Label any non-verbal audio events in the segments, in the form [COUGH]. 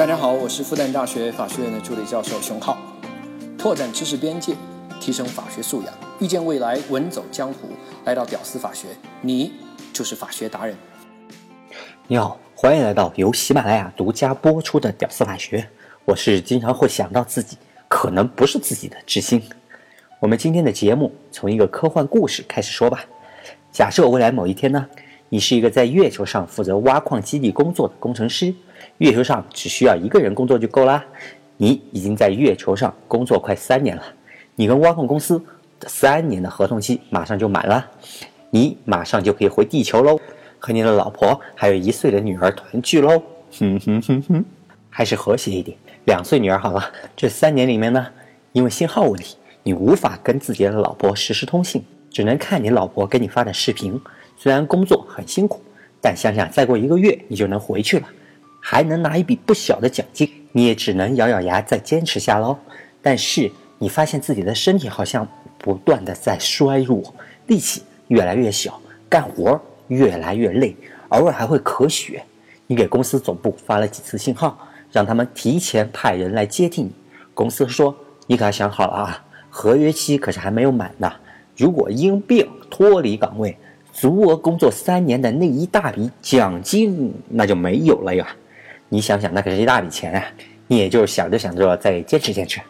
大家好，我是复旦大学法学院的助理教授熊浩，拓展知识边界，提升法学素养，遇见未来，稳走江湖。来到屌丝法学，你就是法学达人。你好，欢迎来到由喜马拉雅独家播出的《屌丝法学》，我是经常会想到自己可能不是自己的知心。我们今天的节目从一个科幻故事开始说吧。假设未来某一天呢，你是一个在月球上负责挖矿基地工作的工程师。月球上只需要一个人工作就够啦。你已经在月球上工作快三年了，你跟挖矿公司三年的合同期马上就满了，你马上就可以回地球喽，和你的老婆还有一岁的女儿团聚喽。哼哼哼哼，还是和谐一点，两岁女儿好了。这三年里面呢，因为信号问题，你无法跟自己的老婆实时通信，只能看你老婆给你发的视频。虽然工作很辛苦，但想想再过一个月你就能回去了。还能拿一笔不小的奖金，你也只能咬咬牙再坚持下喽。但是你发现自己的身体好像不断的在衰弱，力气越来越小，干活越来越累，偶尔还会咳血。你给公司总部发了几次信号，让他们提前派人来接替你。公司说你可要想好了啊，合约期可是还没有满呢。如果因病脱离岗位，足额工作三年的那一大笔奖金那就没有了呀。你想想，那可是一大笔钱啊！你也就想着想着再坚持坚持，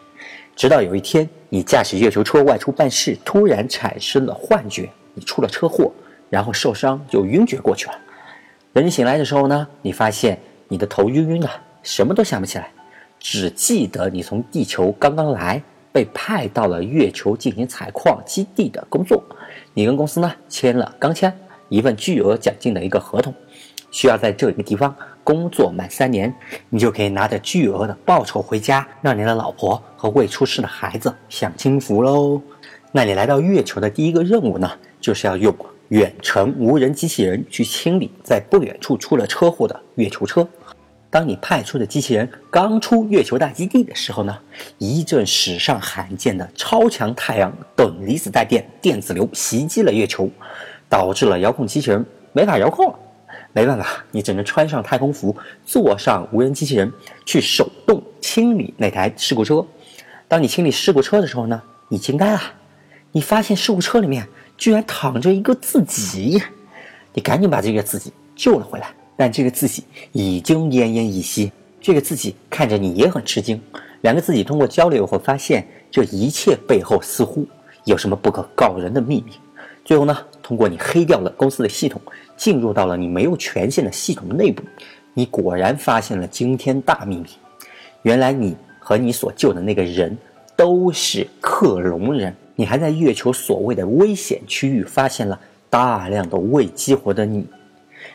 直到有一天，你驾驶月球车外出办事，突然产生了幻觉，你出了车祸，然后受伤就晕厥过去了。等你醒来的时候呢，你发现你的头晕晕的，什么都想不起来，只记得你从地球刚刚来，被派到了月球进行采矿基地的工作。你跟公司呢签了刚签一份巨额奖金的一个合同，需要在这一个地方。工作满三年，你就可以拿着巨额的报酬回家，让你的老婆和未出世的孩子享清福喽。那你来到月球的第一个任务呢，就是要用远程无人机器人去清理在不远处出了车祸的月球车。当你派出的机器人刚出月球大基地的时候呢，一阵史上罕见的超强太阳等离子带电电子流袭击了月球，导致了遥控机器人没法遥控了。没办法，你只能穿上太空服，坐上无人机器人去手动清理那台事故车。当你清理事故车的时候呢，你惊呆了，你发现事故车里面居然躺着一个自己。你赶紧把这个自己救了回来，但这个自己已经奄奄一息。这个自己看着你也很吃惊。两个自己通过交流后发现，这一切背后似乎有什么不可告人的秘密。最后呢，通过你黑掉了公司的系统。进入到了你没有权限的系统内部，你果然发现了惊天大秘密。原来你和你所救的那个人都是克隆人。你还在月球所谓的危险区域发现了大量的未激活的你。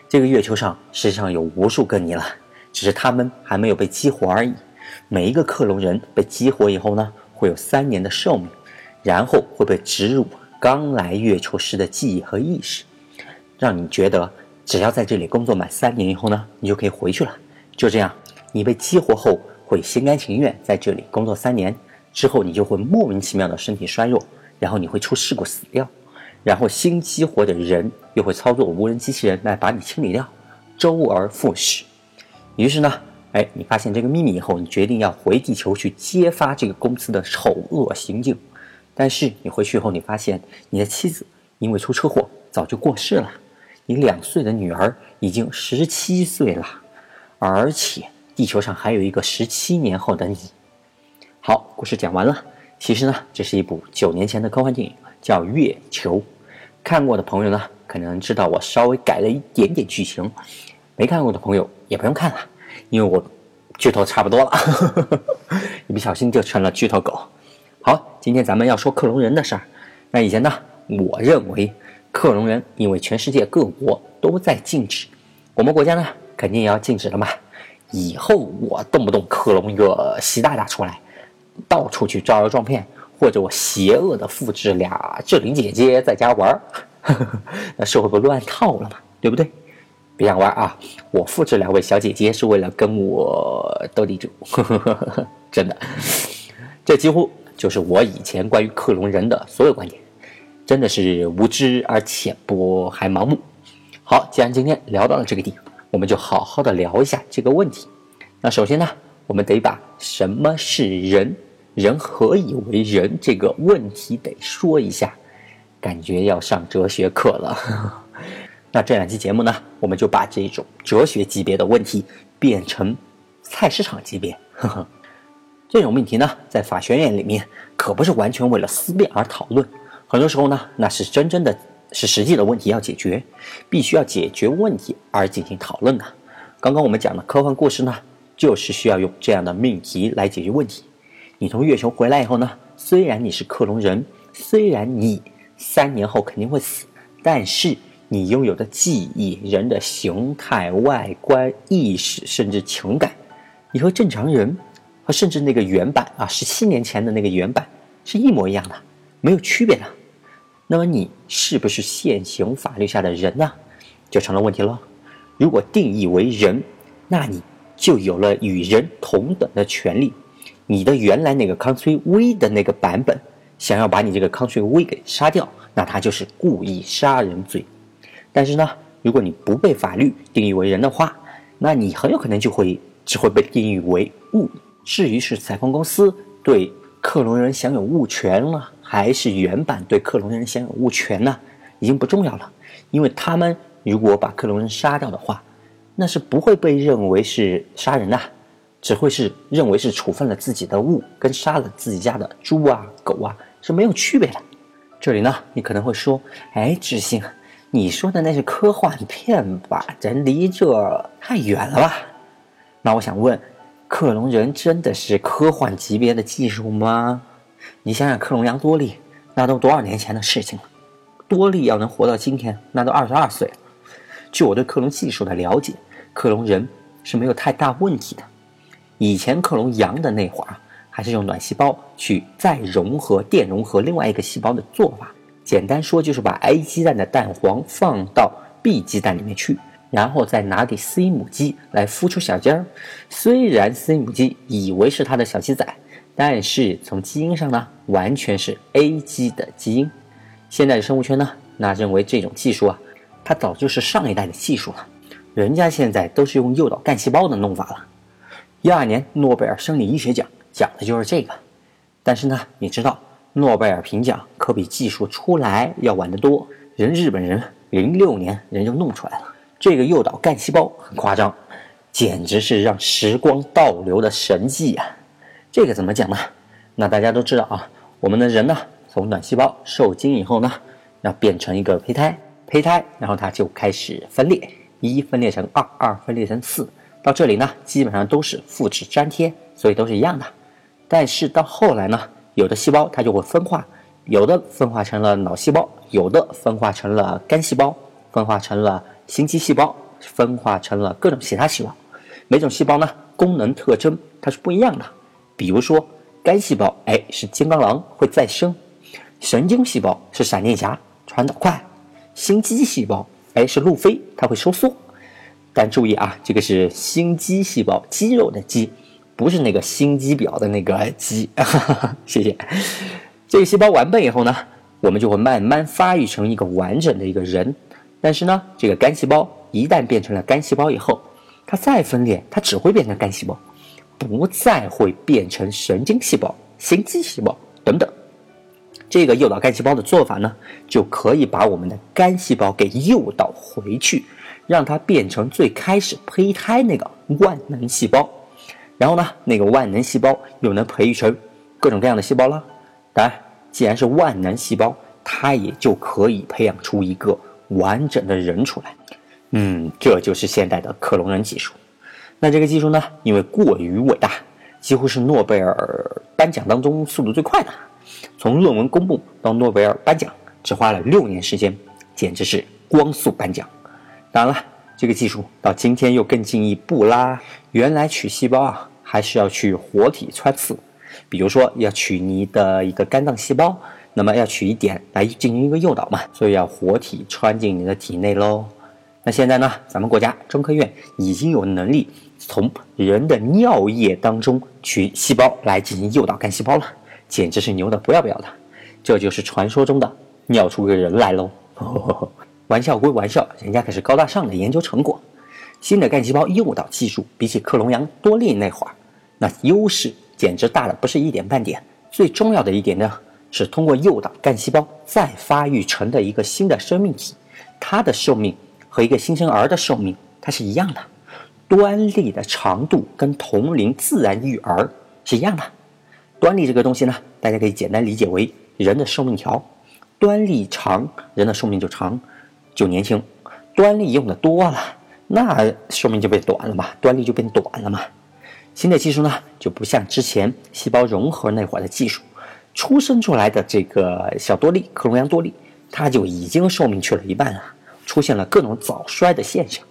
这个月球上实际上有无数个你了，只是他们还没有被激活而已。每一个克隆人被激活以后呢，会有三年的寿命，然后会被植入刚来月球时的记忆和意识。让你觉得，只要在这里工作满三年以后呢，你就可以回去了。就这样，你被激活后会心甘情愿在这里工作三年，之后你就会莫名其妙的身体衰弱，然后你会出事故死掉，然后新激活的人又会操作无人机器人来把你清理掉，周而复始。于是呢，哎，你发现这个秘密以后，你决定要回地球去揭发这个公司的丑恶行径。但是你回去以后，你发现你的妻子因为出车祸早就过世了。你两岁的女儿已经十七岁了，而且地球上还有一个十七年后的你。好，故事讲完了。其实呢，这是一部九年前的科幻电影，叫《月球》。看过的朋友呢，可能知道我稍微改了一点点剧情；没看过的朋友也不用看了，因为我剧透差不多了，[LAUGHS] 一不小心就成了剧透狗。好，今天咱们要说克隆人的事儿。那以前呢，我认为。克隆人，因为全世界各国都在禁止，我们国家呢肯定也要禁止了嘛。以后我动不动克隆一个习大大出来，到处去招摇撞骗，或者我邪恶的复制俩志玲姐姐在家玩儿，[LAUGHS] 那社会不乱套了嘛？对不对？别想玩啊！我复制两位小姐姐是为了跟我斗地主，[LAUGHS] 真的。这几乎就是我以前关于克隆人的所有观点。真的是无知而浅薄，还盲目。好，既然今天聊到了这个地方，我们就好好的聊一下这个问题。那首先呢，我们得把什么是人，人何以为人这个问题得说一下，感觉要上哲学课了。[LAUGHS] 那这两期节目呢，我们就把这种哲学级别的问题变成菜市场级别。[LAUGHS] 这种命题呢，在法学院里面可不是完全为了思辨而讨论，很多时候呢，那是真正的是实际的问题要解决，必须要解决问题而进行讨论的。刚刚我们讲的科幻故事呢，就是需要用这样的命题来解决问题。你从月球回来以后呢，虽然你是克隆人，虽然你三年后肯定会死，但是你拥有的记忆、人的形态、外观、意识，甚至情感，你和正常人，和甚至那个原版啊，十七年前的那个原版是一模一样的，没有区别的。那么你是不是现行法律下的人呢？就成了问题了。如果定义为人，那你就有了与人同等的权利。你的原来那个 country V 的那个版本，想要把你这个 country V 给杀掉，那他就是故意杀人罪。但是呢，如果你不被法律定义为人的话，那你很有可能就会只会被定义为物。至于是采矿公司对克隆人享有物权了，还是原版对克隆人享有物权呢？已经不重要了，因为他们如果把克隆人杀掉的话，那是不会被认为是杀人的，只会是认为是处分了自己的物，跟杀了自己家的猪啊、狗啊是没有区别的。这里呢，你可能会说，哎，智兴。你说的那是科幻片吧？咱离这太远了吧？那我想问，克隆人真的是科幻级别的技术吗？你想想，克隆羊多利，那都多少年前的事情了。多利要能活到今天，那都二十二岁了。据我对克隆技术的了解，克隆人是没有太大问题的。以前克隆羊的那会儿，还是用卵细胞去再融合、电融合另外一个细胞的做法。简单说就是把 A 鸡蛋的蛋黄放到 B 鸡蛋里面去，然后再拿给 C 母鸡来孵出小鸡儿。虽然 C 母鸡以为是它的小鸡仔，但是从基因上呢，完全是 A 鸡的基因。现在的生物圈呢，那认为这种技术啊，它早就是上一代的技术了。人家现在都是用诱导干细胞的弄法了。一二年诺贝尔生理医学奖讲的就是这个。但是呢，你知道？诺贝尔评奖可比技术出来要晚得多。人日本人零六年人就弄出来了这个诱导干细胞，很夸张，简直是让时光倒流的神迹啊！这个怎么讲呢？那大家都知道啊，我们的人呢，从卵细胞受精以后呢，要变成一个胚胎，胚胎，然后它就开始分裂，一分裂成二，二分裂成四，到这里呢，基本上都是复制粘贴，所以都是一样的。但是到后来呢？有的细胞它就会分化，有的分化成了脑细胞，有的分化成了肝细胞，分化成了心肌细胞，分化成了各种其他细胞。每种细胞呢，功能特征它是不一样的。比如说，肝细胞，哎，是金刚狼，会再生；神经细胞是闪电侠，传导快；心肌细胞，哎，是路飞，它会收缩。但注意啊，这个是心肌细胞，肌肉的肌。不是那个心肌表的那个肌，[LAUGHS] 谢谢。这个细胞完备以后呢，我们就会慢慢发育成一个完整的一个人。但是呢，这个肝细胞一旦变成了肝细胞以后，它再分裂，它只会变成肝细胞，不再会变成神经细胞、心肌细胞等等。这个诱导干细胞的做法呢，就可以把我们的肝细胞给诱导回去，让它变成最开始胚胎那个万能细胞。然后呢，那个万能细胞又能培育成各种各样的细胞了。当然，既然是万能细胞，它也就可以培养出一个完整的人出来。嗯，这就是现代的克隆人技术。那这个技术呢，因为过于伟大，几乎是诺贝尔颁奖当中速度最快的。从论文公布到诺贝尔颁奖，只花了六年时间，简直是光速颁奖。当然了。这个技术到今天又更进一步啦。原来取细胞啊，还是要去活体穿刺，比如说要取你的一个肝脏细胞，那么要取一点来进行一个诱导嘛，所以要活体穿进你的体内喽。那现在呢，咱们国家中科院已经有能力从人的尿液当中取细胞来进行诱导干细胞了，简直是牛的不要不要的。这就是传说中的尿出个人来喽。[LAUGHS] 玩笑归玩笑，人家可是高大上的研究成果。新的干细胞诱导技术比起克隆羊多利那会儿，那优势简直大的不是一点半点。最重要的一点呢，是通过诱导干细胞再发育成的一个新的生命体，它的寿命和一个新生儿的寿命它是一样的，端粒的长度跟同龄自然育儿是一样的。端粒这个东西呢，大家可以简单理解为人的寿命条，端粒长，人的寿命就长，就年轻；端粒用的多了，那寿命就变短了嘛，端粒就变短了嘛。新的技术呢，就不像之前细胞融合那会儿的技术，出生出来的这个小多粒克隆羊多粒，它就已经寿命去了一半了，出现了各种早衰的现象。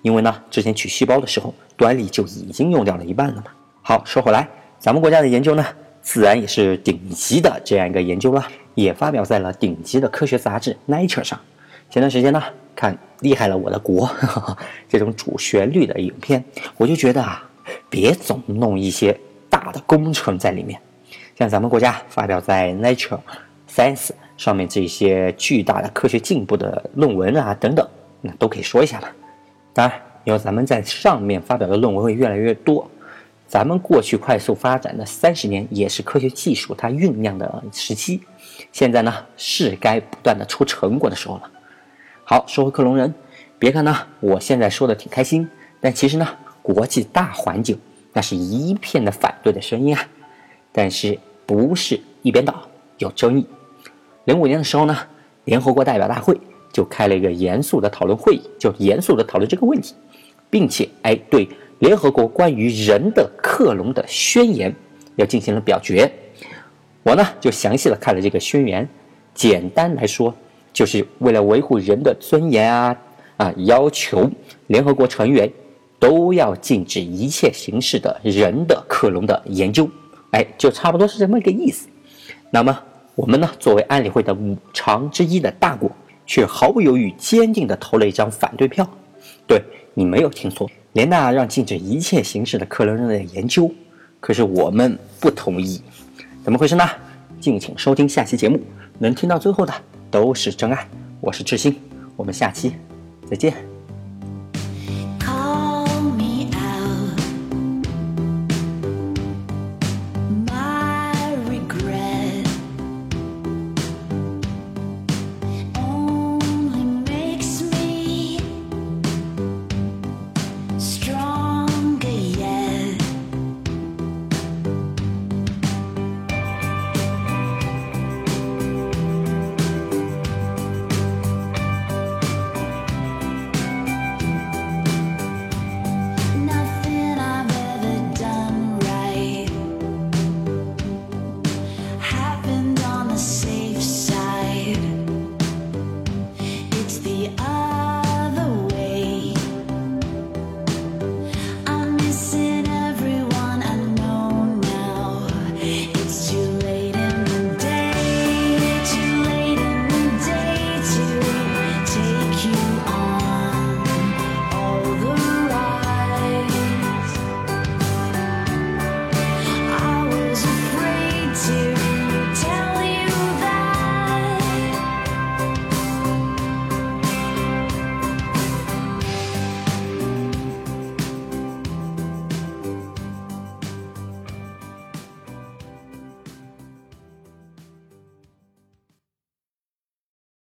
因为呢，之前取细胞的时候，端粒就已经用掉了一半了嘛。好，说回来，咱们国家的研究呢，自然也是顶级的这样一个研究了，也发表在了顶级的科学杂志《Nature》上。前段时间呢，看厉害了我的国 [LAUGHS] 这种主旋律的影片，我就觉得啊。别总弄一些大的工程在里面，像咱们国家发表在《Nature Science》上面这些巨大的科学进步的论文啊等等，那都可以说一下了。当然，以后咱们在上面发表的论文会越来越多。咱们过去快速发展的三十年，也是科学技术它酝酿的时期。现在呢，是该不断的出成果的时候了。好，说回克隆人，别看呢，我现在说的挺开心，但其实呢。国际大环境，那是一片的反对的声音啊！但是不是一边倒，有争议。零五年的时候呢，联合国代表大会就开了一个严肃的讨论会议，就严肃的讨论这个问题，并且哎，对联合国关于人的克隆的宣言要进行了表决。我呢就详细的看了这个宣言，简单来说，就是为了维护人的尊严啊啊，要求联合国成员。都要禁止一切形式的人的克隆的研究，哎，就差不多是这么一个意思。那么我们呢，作为安理会的五常之一的大国，却毫不犹豫、坚定地投了一张反对票。对你没有听错，联大让禁止一切形式的克隆人的研究，可是我们不同意。怎么回事呢？敬请收听下期节目，能听到最后的都是真爱。我是志新，我们下期再见。